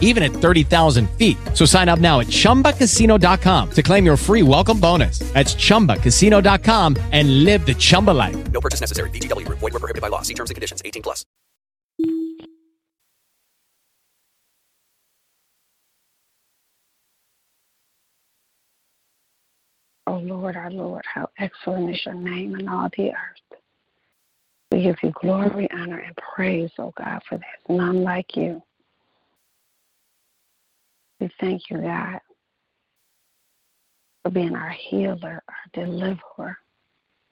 even at 30,000 feet. So sign up now at chumbacasino.com to claim your free welcome bonus. That's chumbacasino.com and live the Chumba life. No purchase necessary. VGW Group. Void were prohibited by law. See terms and conditions. 18 plus. O Lord, our Lord, how excellent is your name in all the earth. We give you glory, honor, and praise, O God, for there's none like you. We thank you, God, for being our healer, our deliverer.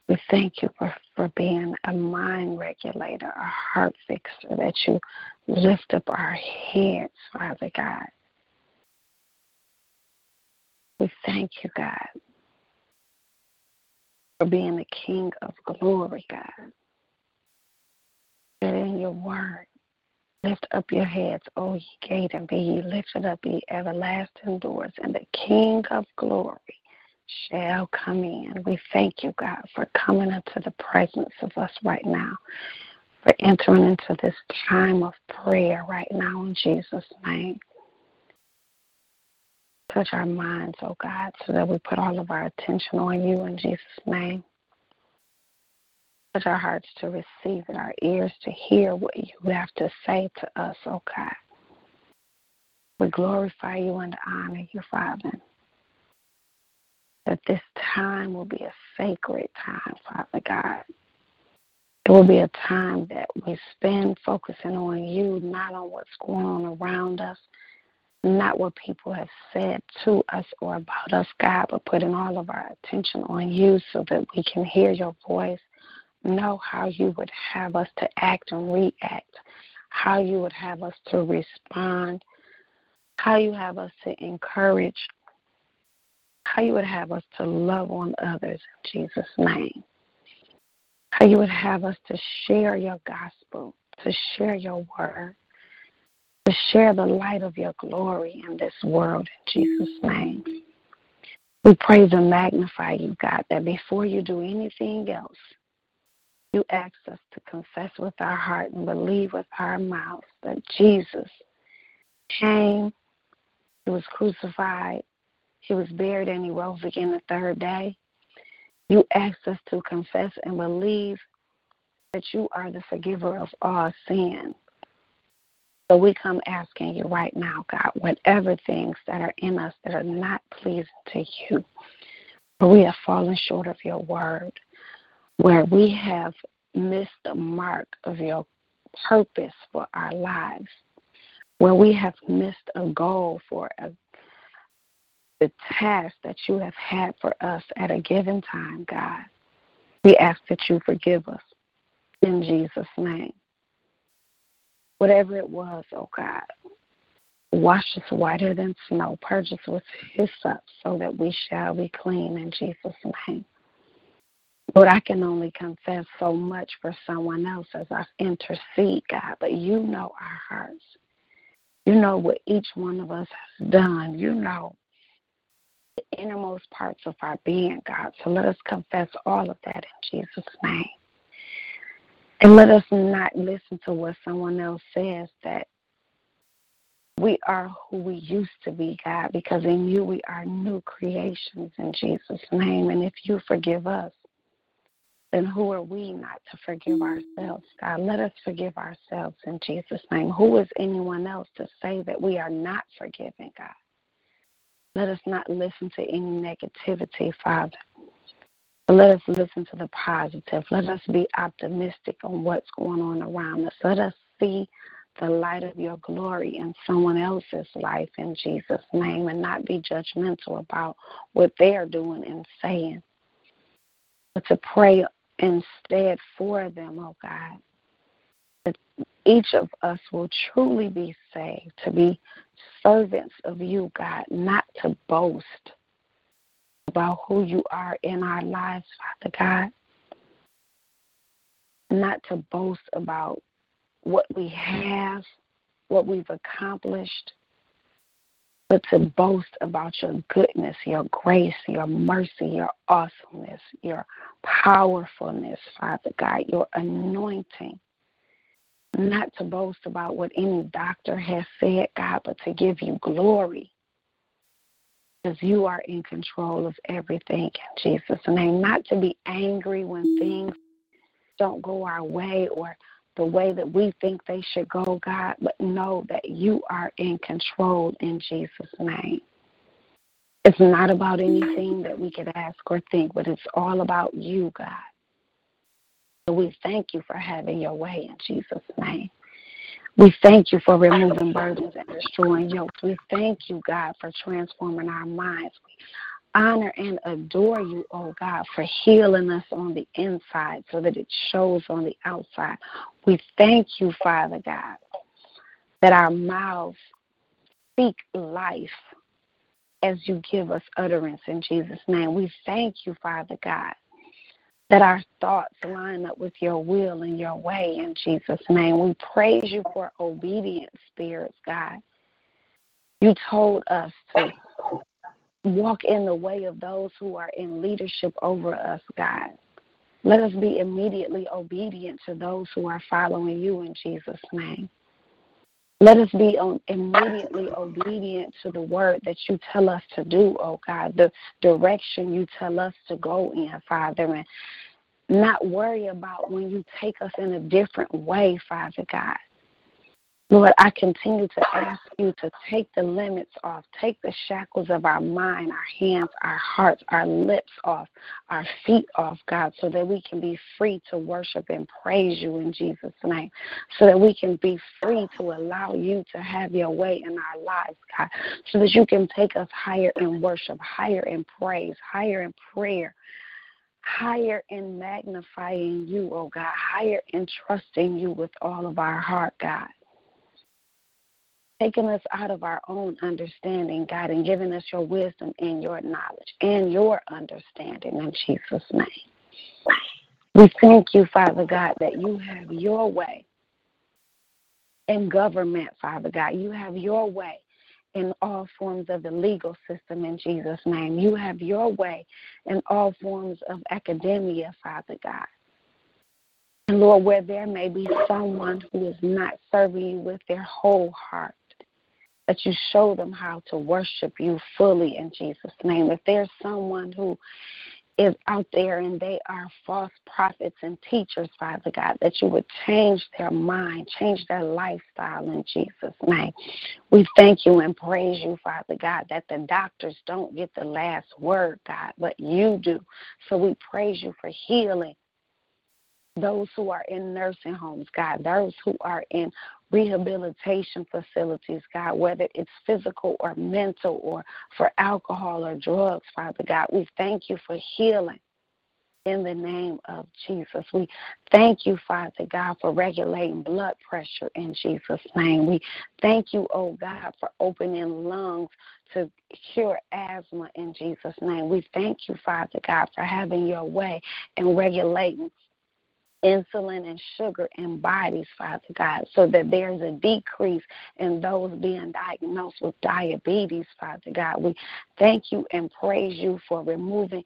We thank you for, for being a mind regulator, a heart fixer, that you lift up our heads, Father God. We thank you, God, for being the King of glory, God. That in your word, lift up your heads, O ye gate, and be ye lifted up, ye everlasting doors, and the King of glory shall come in. We thank you, God, for coming into the presence of us right now, for entering into this time of prayer right now in Jesus' name. Touch our minds, oh God, so that we put all of our attention on you in Jesus' name. Touch our hearts to receive and our ears to hear what you have to say to us, oh God. We glorify you and honor you, Father that this time will be a sacred time, Father God. It will be a time that we spend focusing on you, not on what's going on around us, not what people have said to us or about us, God, but putting all of our attention on you so that we can hear your voice, know how you would have us to act and react, how you would have us to respond, how you have us to encourage how you would have us to love on others in Jesus' name. How you would have us to share your gospel, to share your word, to share the light of your glory in this world in Jesus' name. We praise and magnify you, God, that before you do anything else, you ask us to confess with our heart and believe with our mouths that Jesus came, he was crucified, he was buried and he rose again the third day. You asked us to confess and believe that you are the forgiver of all sin. So we come asking you right now, God, whatever things that are in us that are not pleasing to you, where we have fallen short of your word, where we have missed the mark of your purpose for our lives, where we have missed a goal for a the task that you have had for us at a given time, God. We ask that you forgive us in Jesus' name. Whatever it was, oh God, wash us whiter than snow, purge us with hyssop so that we shall be clean in Jesus' name. Lord, I can only confess so much for someone else as I intercede, God, but you know our hearts. You know what each one of us has done. You know the innermost parts of our being, God. So let us confess all of that in Jesus' name. And let us not listen to what someone else says that we are who we used to be, God, because in you we are new creations in Jesus' name. And if you forgive us, then who are we not to forgive ourselves, God? Let us forgive ourselves in Jesus' name. Who is anyone else to say that we are not forgiven, God? Let us not listen to any negativity, Father. But let us listen to the positive. Let us be optimistic on what's going on around us. Let us see the light of your glory in someone else's life in Jesus' name and not be judgmental about what they're doing and saying. But to pray instead for them, oh God. That each of us will truly be saved, to be servants of you, God, not to boast about who you are in our lives, Father God. Not to boast about what we have, what we've accomplished, but to boast about your goodness, your grace, your mercy, your awesomeness, your powerfulness, Father God, your anointing. Not to boast about what any doctor has said, God, but to give you glory. Because you are in control of everything in Jesus' name. Not to be angry when things don't go our way or the way that we think they should go, God, but know that you are in control in Jesus' name. It's not about anything that we could ask or think, but it's all about you, God. So we thank you for having your way in Jesus' name. We thank you for removing burdens and destroying yokes. We thank you, God, for transforming our minds. Honor and adore you, oh God, for healing us on the inside so that it shows on the outside. We thank you, Father God, that our mouths speak life as you give us utterance in Jesus' name. We thank you, Father God, that our thoughts line up with your will and your way in Jesus' name. We praise you for obedient spirits, God. You told us to walk in the way of those who are in leadership over us, God. Let us be immediately obedient to those who are following you in Jesus' name. Let us be immediately obedient to the word that you tell us to do, oh God, the direction you tell us to go in, Father, and not worry about when you take us in a different way, Father God. Lord, I continue to ask you to take the limits off, take the shackles of our mind, our hands, our hearts, our lips off, our feet off, God, so that we can be free to worship and praise you in Jesus' name, so that we can be free to allow you to have your way in our lives, God, so that you can take us higher in worship, higher in praise, higher in prayer higher in magnifying you, oh God, higher in trusting you with all of our heart, God taking us out of our own understanding, God, and giving us your wisdom and your knowledge and your understanding in Jesus' name. We thank you, Father God, that you have your way in government, Father God. You have your way in all forms of the legal system in Jesus' name. You have your way in all forms of academia, Father God. And Lord, where there may be someone who is not serving you with their whole heart, that you show them how to worship you fully in Jesus' name. If there's someone who is out there and they are false prophets and teachers, Father God, that you would change their mind, change their lifestyle in Jesus' name. We thank you and praise you, Father God, that the doctors don't get the last word, God, but you do. So we praise you for healing those who are in nursing homes, God, those who are in rehabilitation facilities, God, whether it's physical or mental or for alcohol or drugs, Father God. We thank you for healing in the name of Jesus. We thank you, Father God, for regulating blood pressure in Jesus' name. We thank you, oh God, for opening lungs to cure asthma in Jesus' name. We thank you, Father God, for having your way and regulating insulin and sugar in bodies, Father God, so that there's a decrease in those being diagnosed with diabetes, Father God. We thank you and praise you for removing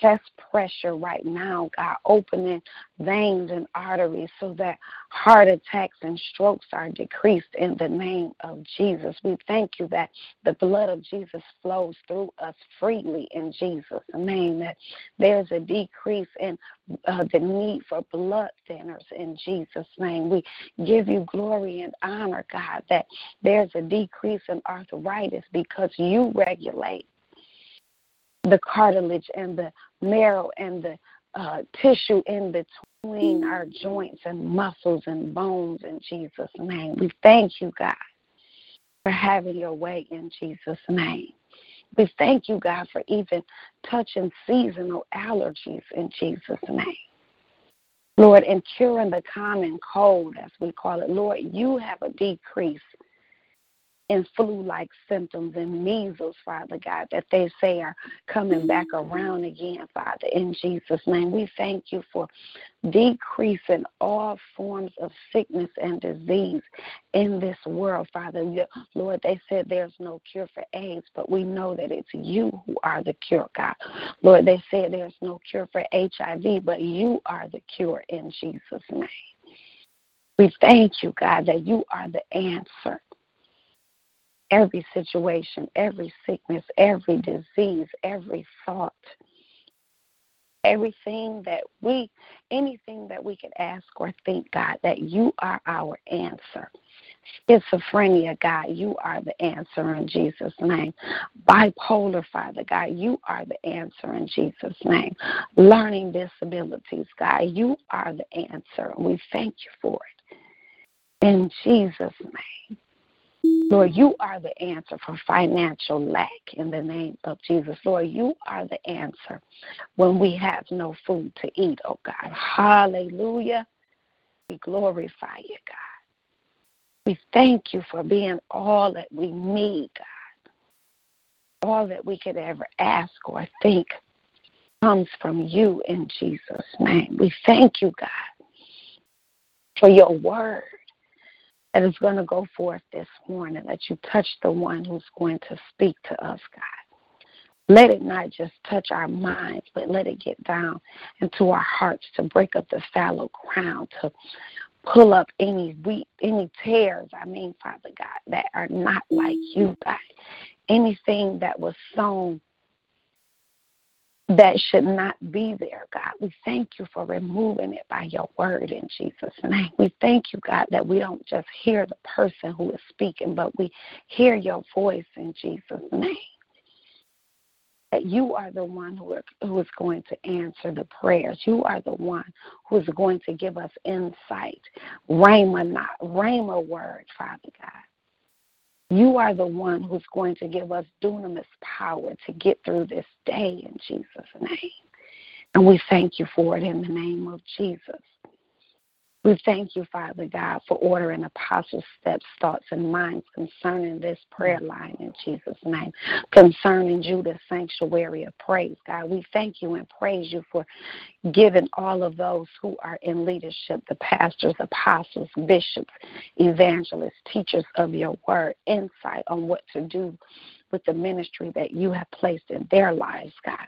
chest pressure right now, God, opening veins and arteries so that heart attacks and strokes are decreased in the name of Jesus. We thank you that the blood of Jesus flows through us freely in Jesus' name, that there's a decrease in uh, the need for blood thinners in Jesus' name. We give you glory and honor, God, that there's a decrease in arthritis because you regulate the cartilage and the marrow and the uh, tissue in between our joints and muscles and bones in Jesus' name. We thank you, God, for having your way in Jesus' name. We thank you, God, for even touching seasonal allergies in Jesus' name. Lord, and curing the common cold, as we call it. Lord, you have a decrease and flu like symptoms and measles, Father God, that they say are coming back around again, Father, in Jesus' name. We thank you for decreasing all forms of sickness and disease in this world, Father. Lord, they said there's no cure for AIDS, but we know that it's you who are the cure, God. Lord, they said there's no cure for HIV, but you are the cure in Jesus' name. We thank you, God, that you are the answer. Every situation, every sickness, every disease, every thought, everything that we, anything that we can ask or think, God, that you are our answer. Schizophrenia, God, you are the answer in Jesus' name. Bipolar, Father, God, you are the answer in Jesus' name. Learning disabilities, God, you are the answer. We thank you for it. In Jesus' name. Lord, you are the answer for financial lack in the name of Jesus. Lord, you are the answer when we have no food to eat, oh God. Hallelujah. We glorify you, God. We thank you for being all that we need, God. All that we could ever ask or think comes from you in Jesus' name. We thank you, God, for your word that is going to go forth this morning, that you touch the one who's going to speak to us, God. Let it not just touch our minds, but let it get down into our hearts to break up the fallow ground, to pull up any wheat, any tares, I mean, Father God, that are not like you, God. Anything that was sown that should not be there, God. We thank you for removing it by your word in Jesus' name. We thank you, God, that we don't just hear the person who is speaking, but we hear your voice in Jesus' name. That you are the one who, are, who is going to answer the prayers. You are the one who is going to give us insight. Rhema, not Rhema word, Father God. You are the one who's going to give us dunamis power to get through this day in Jesus' name. And we thank you for it in the name of Jesus. We thank you, Father God, for ordering apostles' steps, thoughts, and minds concerning this prayer line in Jesus' name, concerning Judah's sanctuary of praise, God. We thank you and praise you for giving all of those who are in leadership, the pastors, apostles, bishops, evangelists, teachers of your word, insight on what to do with the ministry that you have placed in their lives, God.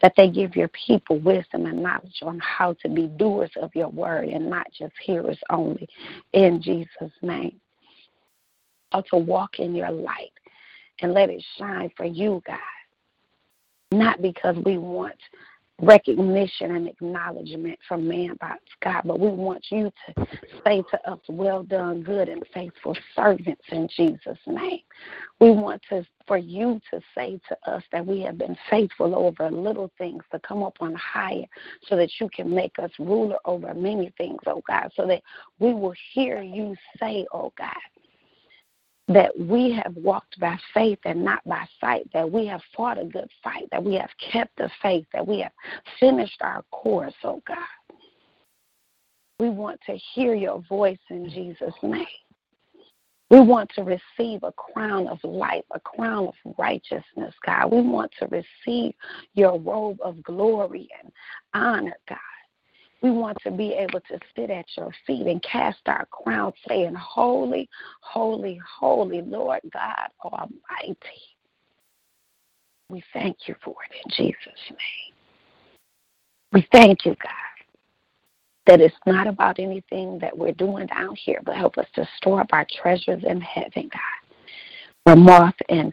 That they give your people wisdom and knowledge on how to be doers of your word and not just hearers only. In Jesus' name. Or to walk in your light and let it shine for you, God. Not because we want recognition and acknowledgement from man by God, but we want you to say to us, Well done, good and faithful servants in Jesus' name. We want to for you to say to us that we have been faithful over little things to come up on higher so that you can make us ruler over many things, oh God, so that we will hear you say, oh God, that we have walked by faith and not by sight, that we have fought a good fight, that we have kept the faith, that we have finished our course, oh God. We want to hear your voice in Jesus' name. We want to receive a crown of life, a crown of righteousness, God. We want to receive your robe of glory and honor, God. We want to be able to sit at your feet and cast our crown, saying, Holy, holy, holy, Lord God Almighty. We thank you for it in Jesus' name. We thank you, God, that it's not about anything that we're doing down here, but help us to store up our treasures in heaven, God, where moth and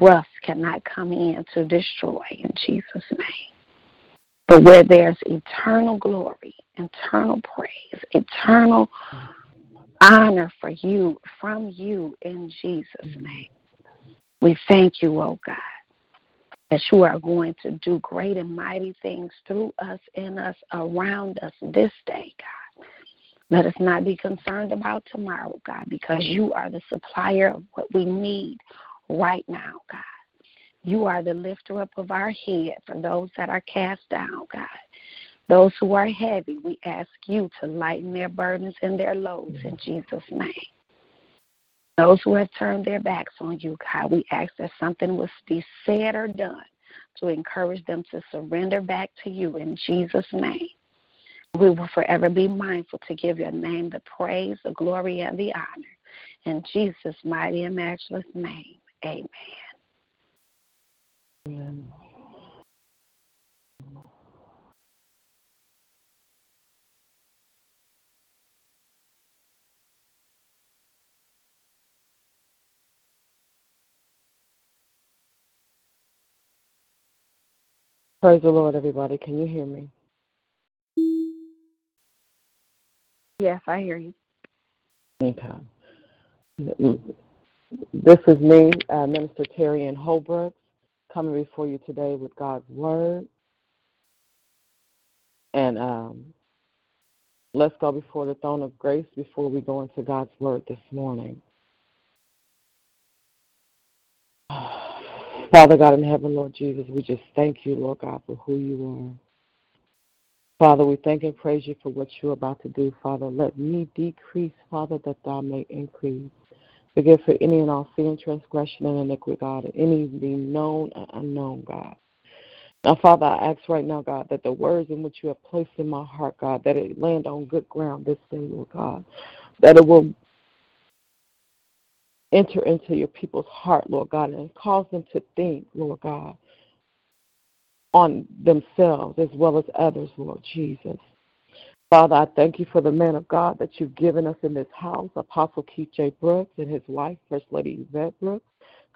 rust cannot come in to destroy in Jesus' name but where there's eternal glory, eternal praise, eternal honor for you, from you in Jesus' mm-hmm. name. We thank you, oh God, that you are going to do great and mighty things through us, in us, around us this day, God. Let us not be concerned about tomorrow, God, because you are the supplier of what we need right now, God. You are the lifter up of our head for those that are cast down, God. Those who are heavy, we ask you to lighten their burdens and their loads in Jesus' name. Those who have turned their backs on you, God, we ask that something will be said or done to encourage them to surrender back to you in Jesus' name. We will forever be mindful to give your name the praise, the glory, and the honor. In Jesus' mighty and matchless name, amen. Amen. Praise the Lord, everybody. Can you hear me? Yes, I hear you. Okay. This is me, uh, Minister Terry Ann Holbrook, coming before you today with God's Word. And um, let's go before the throne of grace before we go into God's Word this morning. Father God in heaven, Lord Jesus, we just thank you, Lord God, for who you are. Father, we thank and praise you for what you're about to do, Father. Let me decrease, Father, that thou may increase. Forgive for any and all sin, transgression, and iniquity, God, any being known and unknown, God. Now, Father, I ask right now, God, that the words in which you have placed in my heart, God, that it land on good ground this day, Lord God, that it will enter into your people's heart, Lord God, and cause them to think, Lord God, on themselves as well as others, Lord Jesus. Father, I thank you for the man of God that you've given us in this house, Apostle Keith J. Brooks and his wife, First Lady Yvette Brooks.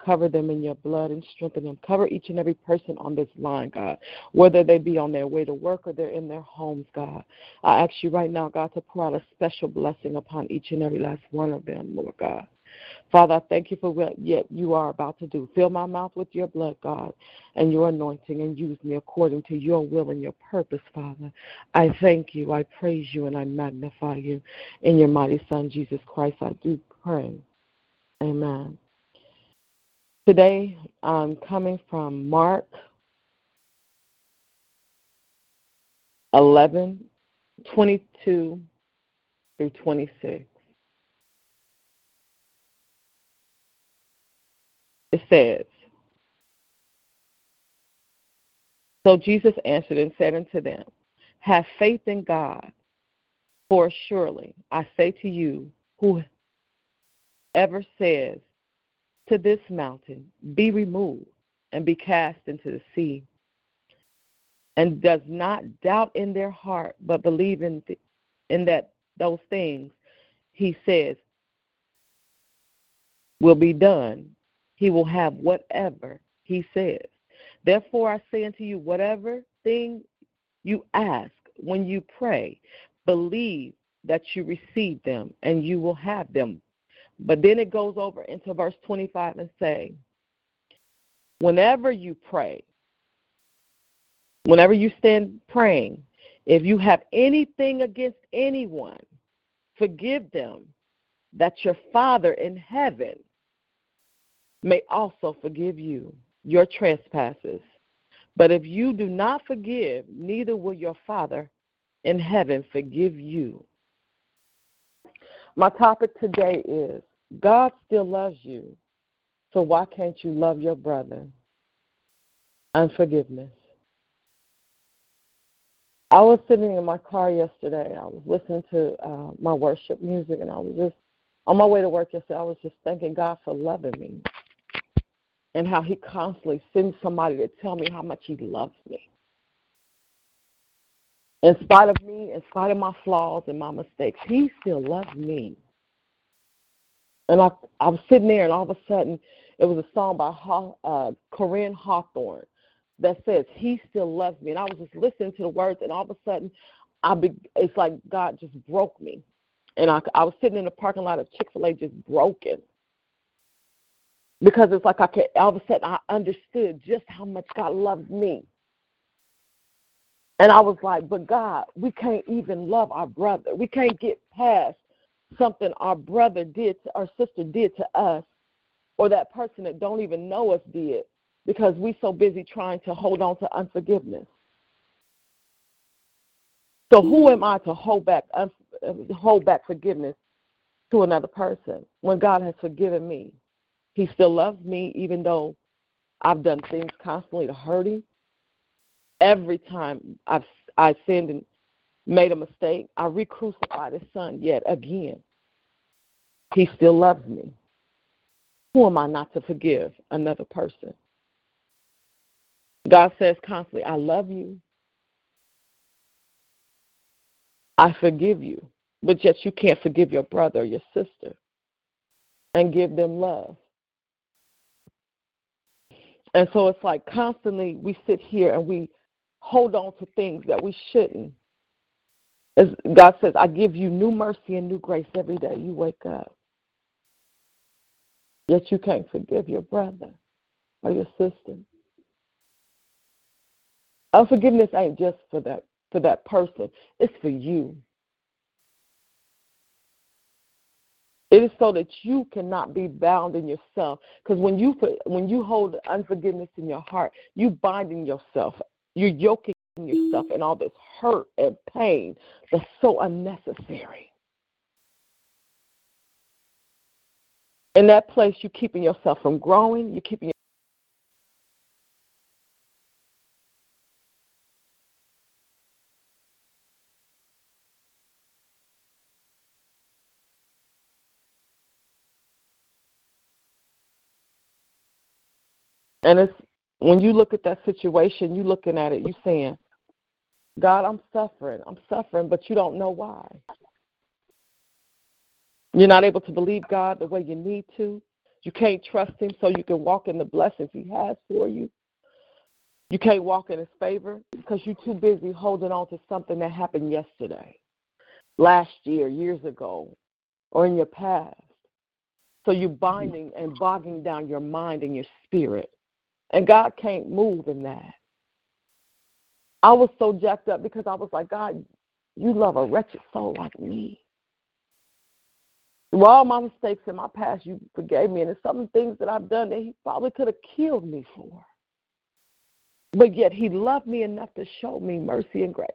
Cover them in your blood and strengthen them. Cover each and every person on this line, God, whether they be on their way to work or they're in their homes, God. I ask you right now, God, to pour out a special blessing upon each and every last one of them, Lord God. Father, I thank you for what yet you are about to do. Fill my mouth with your blood, God, and your anointing, and use me according to your will and your purpose, Father. I thank you, I praise you, and I magnify you. In your mighty Son, Jesus Christ, I do pray. Amen. Today, I'm coming from Mark 11, 22 through 26. It says, So Jesus answered and said unto them, Have faith in God, for surely I say to you, whoever says to this mountain, Be removed and be cast into the sea, and does not doubt in their heart, but believe in, th- in that those things he says will be done, he will have whatever he says. Therefore, I say unto you, whatever thing you ask when you pray, believe that you receive them and you will have them. But then it goes over into verse 25 and say, whenever you pray, whenever you stand praying, if you have anything against anyone, forgive them, that your Father in heaven may also forgive you your trespasses. But if you do not forgive, neither will your Father in heaven forgive you. My topic today is God still loves you, so why can't you love your brother? Unforgiveness. I was sitting in my car yesterday. I was listening to uh, my worship music, and I was just on my way to work yesterday. I was just thanking God for loving me and how He constantly sends somebody to tell me how much He loves me. In spite of me, in spite of my flaws and my mistakes, He still loves me. And I, I was sitting there, and all of a sudden, it was a song by uh, Koryn Hawthorne that says, He still loves me. And I was just listening to the words, and all of a sudden, I be, it's like God just broke me. And I, I was sitting in the parking lot of Chick fil A just broken. Because it's like I could, all of a sudden, I understood just how much God loved me. And I was like, but God, we can't even love our brother. We can't get past something our brother did to our sister did to us or that person that don't even know us did because we so busy trying to hold on to unforgiveness. So who am I to hold back hold back forgiveness to another person when God has forgiven me. He still loves me even though I've done things constantly to hurt him. Every time I've I sinned and made a mistake, I re-crucified his son yet again. He still loves me. Who am I not to forgive another person? God says constantly, I love you. I forgive you. But yet you can't forgive your brother or your sister and give them love. And so it's like constantly we sit here and we hold on to things that we shouldn't. As God says, I give you new mercy and new grace every day you wake up. Yet you can't forgive your brother or your sister. Unforgiveness ain't just for that for that person. It's for you. It is so that you cannot be bound in yourself. Because when you put, when you hold unforgiveness in your heart, you binding yourself. You're yoking yourself in all this hurt and pain that's so unnecessary. In that place, you're keeping yourself from growing. You're keeping And it's when you look at that situation, you looking at it, you saying, God, I'm suffering. I'm suffering, but you don't know why. You're not able to believe God the way you need to. You can't trust Him so you can walk in the blessings He has for you. You can't walk in His favor because you're too busy holding on to something that happened yesterday, last year, years ago, or in your past. So you're binding and bogging down your mind and your spirit. And God can't move in that. I was so jacked up because I was like, God, you love a wretched soul like me. Through all my mistakes in my past, you forgave me. And there's some things that I've done that he probably could have killed me for. But yet he loved me enough to show me mercy and grace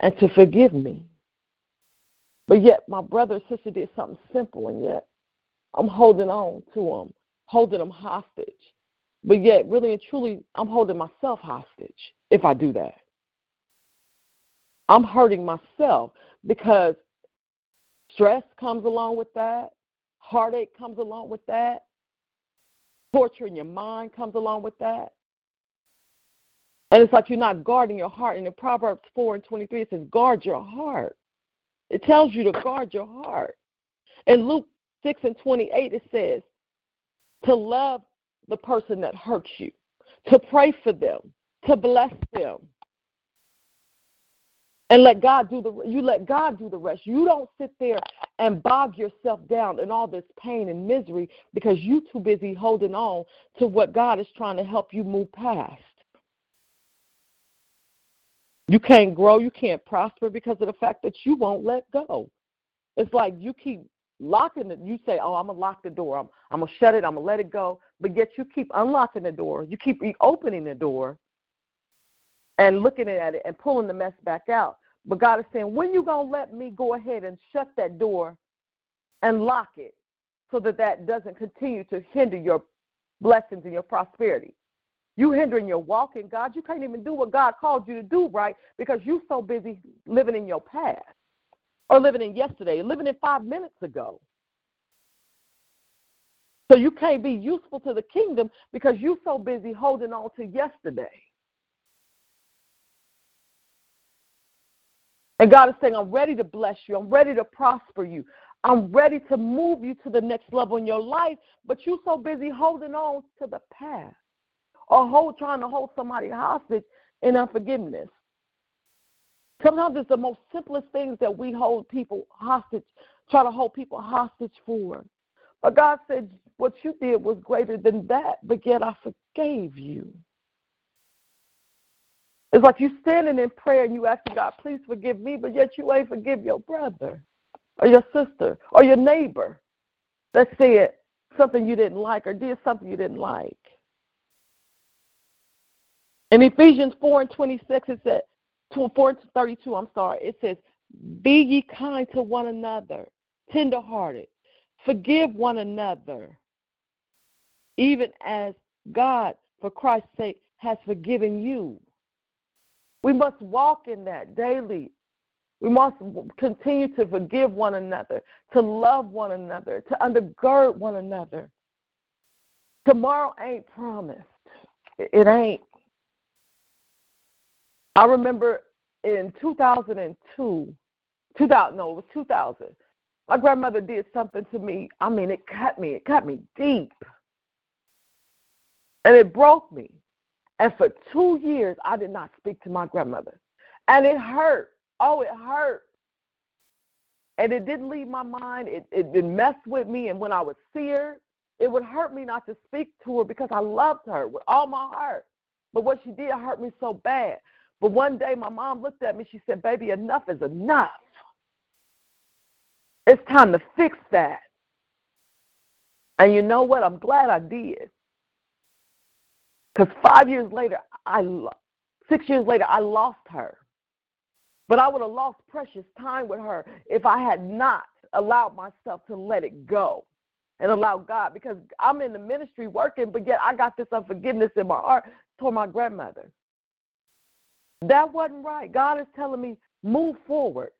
and to forgive me. But yet my brother or sister did something simple, and yet I'm holding on to them, holding them hostage. But yet, really and truly, I'm holding myself hostage if I do that. I'm hurting myself because stress comes along with that, heartache comes along with that, torture in your mind comes along with that. And it's like you're not guarding your heart. And in Proverbs 4 and 23, it says, guard your heart. It tells you to guard your heart. In Luke 6 and 28, it says, to love the person that hurts you, to pray for them, to bless them. And let God do the you let God do the rest. You don't sit there and bog yourself down in all this pain and misery because you're too busy holding on to what God is trying to help you move past. You can't grow, you can't prosper because of the fact that you won't let go. It's like you keep locking it. You say, "Oh, I'm gonna lock the door. I'm, I'm gonna shut it. I'm gonna let it go." But yet you keep unlocking the door. You keep reopening the door and looking at it and pulling the mess back out. But God is saying, "When you gonna let me go ahead and shut that door and lock it, so that that doesn't continue to hinder your blessings and your prosperity?" You hindering your walk in God. You can't even do what God called you to do right because you're so busy living in your past or living in yesterday, living in five minutes ago. So you can't be useful to the kingdom because you're so busy holding on to yesterday. And God is saying, I'm ready to bless you. I'm ready to prosper you. I'm ready to move you to the next level in your life, but you're so busy holding on to the past or hold, trying to hold somebody hostage in unforgiveness. Sometimes it's the most simplest things that we hold people hostage, try to hold people hostage for. But God said, What you did was greater than that, but yet I forgave you. It's like you standing in prayer and you asking God, please forgive me, but yet you ain't forgive your brother or your sister or your neighbor that said something you didn't like or did something you didn't like. In Ephesians 4 and 26, it said, 4 to 32, I'm sorry, it says, Be ye kind to one another, tenderhearted. Forgive one another, even as God, for Christ's sake, has forgiven you. We must walk in that daily. We must continue to forgive one another, to love one another, to undergird one another. Tomorrow ain't promised. It ain't. I remember in 2002, 2000, no, it was 2000. My grandmother did something to me. I mean, it cut me. It cut me deep. And it broke me. And for two years, I did not speak to my grandmother. And it hurt. Oh, it hurt. And it didn't leave my mind. It, it, it messed with me. And when I would see her, it would hurt me not to speak to her because I loved her with all my heart. But what she did hurt me so bad. But one day my mom looked at me, she said, Baby, enough is enough. It's time to fix that. And you know what? I'm glad I did. Because five years later, I six years later, I lost her. But I would have lost precious time with her if I had not allowed myself to let it go and allow God. Because I'm in the ministry working, but yet I got this unforgiveness in my heart toward my grandmother. That wasn't right. God is telling me, move forward.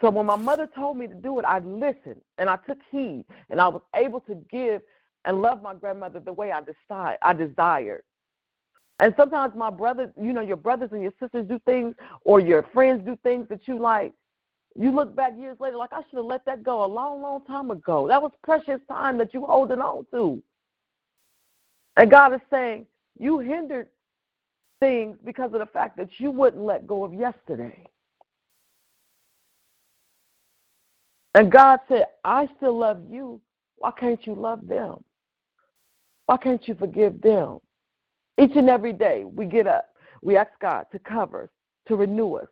So when my mother told me to do it, I listened and I took heed and I was able to give and love my grandmother the way I decide I desired. And sometimes my brothers, you know, your brothers and your sisters do things or your friends do things that you like. You look back years later like I should have let that go a long, long time ago. That was precious time that you holding on to. And God is saying, you hindered things because of the fact that you wouldn't let go of yesterday. And God said, I still love you. Why can't you love them? Why can't you forgive them? Each and every day we get up, we ask God to cover us, to renew us,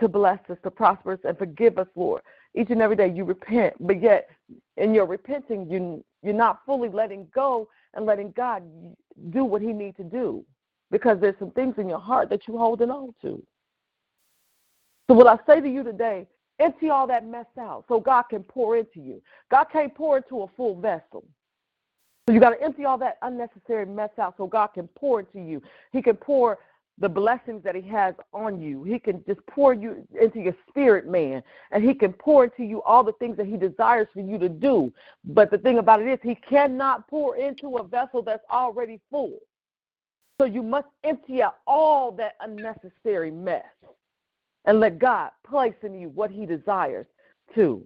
to bless us, to prosper us, and forgive us, Lord. Each and every day you repent, but yet in your repenting, you, you're not fully letting go and letting God do what He needs to do because there's some things in your heart that you're holding on to. So, what I say to you today, empty all that mess out so God can pour into you. God can't pour into a full vessel. So, you got to empty all that unnecessary mess out so God can pour into you. He can pour the blessings that He has on you. He can just pour you into your spirit, man, and He can pour into you all the things that He desires for you to do. But the thing about it is, He cannot pour into a vessel that's already full. So you must empty out all that unnecessary mess and let God place in you what He desires to,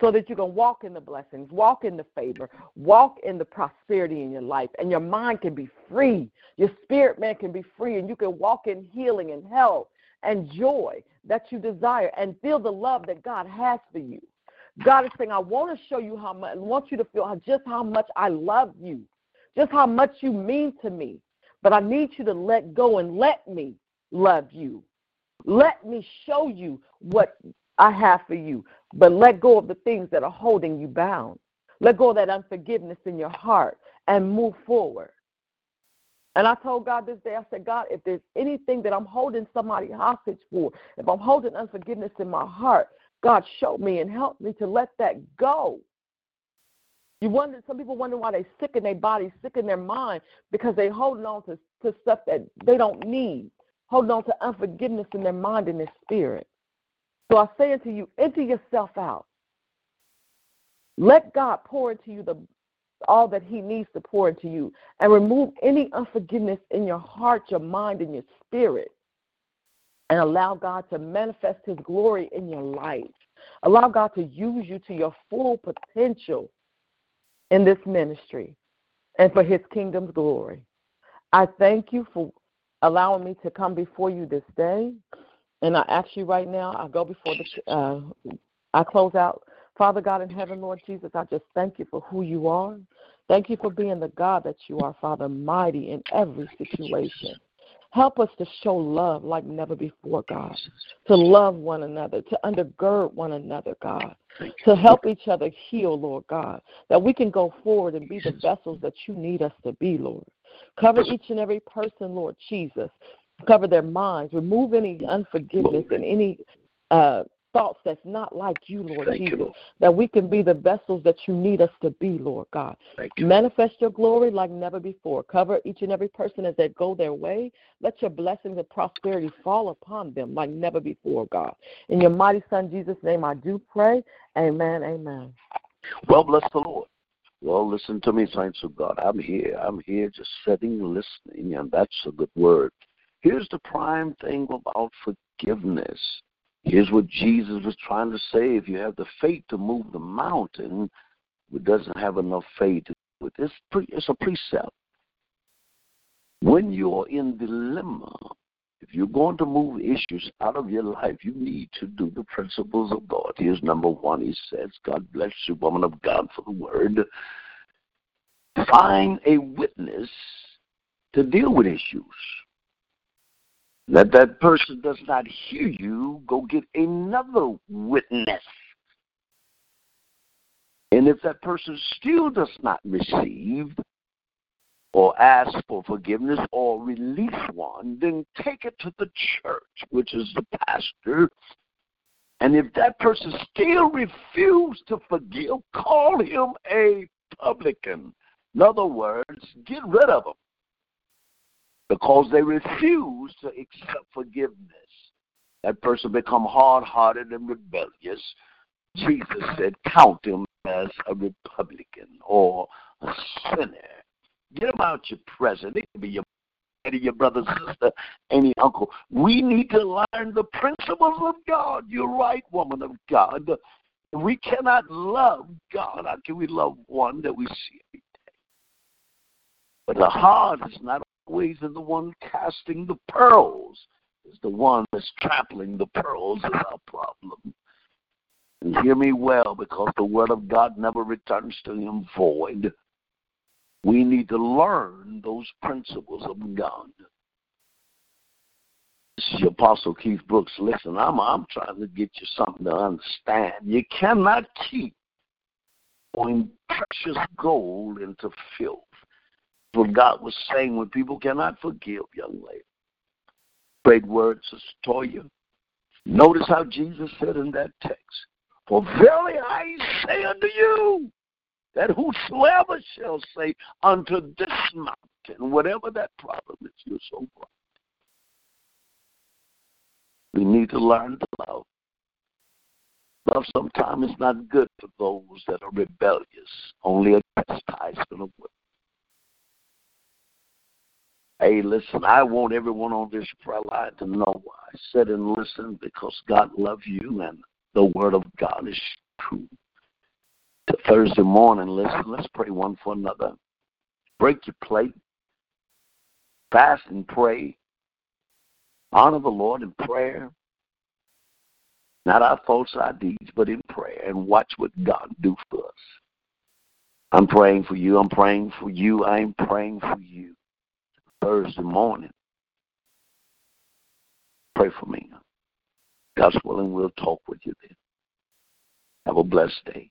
so that you can walk in the blessings, walk in the favor, walk in the prosperity in your life, and your mind can be free. Your spirit man can be free, and you can walk in healing and health and joy that you desire and feel the love that God has for you. God is saying, I want to show you how much, I want you to feel just how much I love you, just how much you mean to me. But I need you to let go and let me love you. Let me show you what I have for you. But let go of the things that are holding you bound. Let go of that unforgiveness in your heart and move forward. And I told God this day, I said, God, if there's anything that I'm holding somebody hostage for, if I'm holding unforgiveness in my heart, God, show me and help me to let that go. You wonder, some people wonder why they sick in their body, sick in their mind, because they're holding on to, to stuff that they don't need, holding on to unforgiveness in their mind and their spirit. So I say unto you, empty yourself out. Let God pour into you the all that He needs to pour into you, and remove any unforgiveness in your heart, your mind, and your spirit, and allow God to manifest His glory in your life. Allow God to use you to your full potential in this ministry and for his kingdom's glory. I thank you for allowing me to come before you this day. And I ask you right now, I go before the, uh, I close out. Father God in heaven, Lord Jesus, I just thank you for who you are. Thank you for being the God that you are, Father, mighty in every situation. Help us to show love like never before, God. To love one another, to undergird one another, God. To help each other heal, Lord God. That we can go forward and be the vessels that you need us to be, Lord. Cover each and every person, Lord Jesus. Cover their minds. Remove any unforgiveness and any uh, thoughts that's not like you, Lord Thank Jesus. you, Lord. That we can be the vessels that you need us to be, Lord God. Thank you. Manifest your glory like never before. Cover each and every person as they go their way. Let your blessings and prosperity fall upon them like never before, God. In your mighty Son, Jesus' name, I do pray. Amen. Amen. Well, bless the Lord. Well, listen to me, saints of God. I'm here. I'm here just sitting, listening, and that's a good word. Here's the prime thing about forgiveness. Here's what Jesus was trying to say. If you have the faith to move the mountain, but doesn't have enough faith it, it's, it's a precept. When you're in dilemma, if you're going to move issues out of your life, you need to do the principles of God. Here's number one. He says, God bless you, woman of God, for the word. Find a witness to deal with issues. That that person does not hear you, go get another witness. And if that person still does not receive, or ask for forgiveness or release one, then take it to the church, which is the pastor. And if that person still refuses to forgive, call him a publican. In other words, get rid of them because they refuse to accept forgiveness. That person become hard-hearted and rebellious. Jesus said, count him as a Republican or a sinner. Get them out your present. It could be your daddy, your brother, sister, any uncle. We need to learn the principles of God. You're right, woman of God. We cannot love God. Can we love one that we see every day? But the heart is not always in the one casting the pearls. It's the one that's trampling the pearls is our problem. And hear me well, because the word of God never returns to him void. We need to learn those principles of God. This is Apostle Keith Brooks. Listen, I'm I'm trying to get you something to understand. You cannot keep pouring precious gold into filth. What God was saying when people cannot forgive, young lady. Great words, Sister Toya. Notice how Jesus said in that text, For verily I say unto you, that whosoever shall say unto this mountain, whatever that problem is, you're so right. We need to learn to love. Love sometimes is not good for those that are rebellious, only a chastisement of will. Hey, listen, I want everyone on this prayer line to know I sit and listen because God loves you and the word of God is true. Thursday morning, listen, let's pray one for another. Break your plate. Fast and pray. Honor the Lord in prayer. Not our our deeds, but in prayer. And watch what God do for us. I'm praying for you. I'm praying for you. I'm praying for you. Thursday morning. Pray for me. God's willing, we'll talk with you then. Have a blessed day.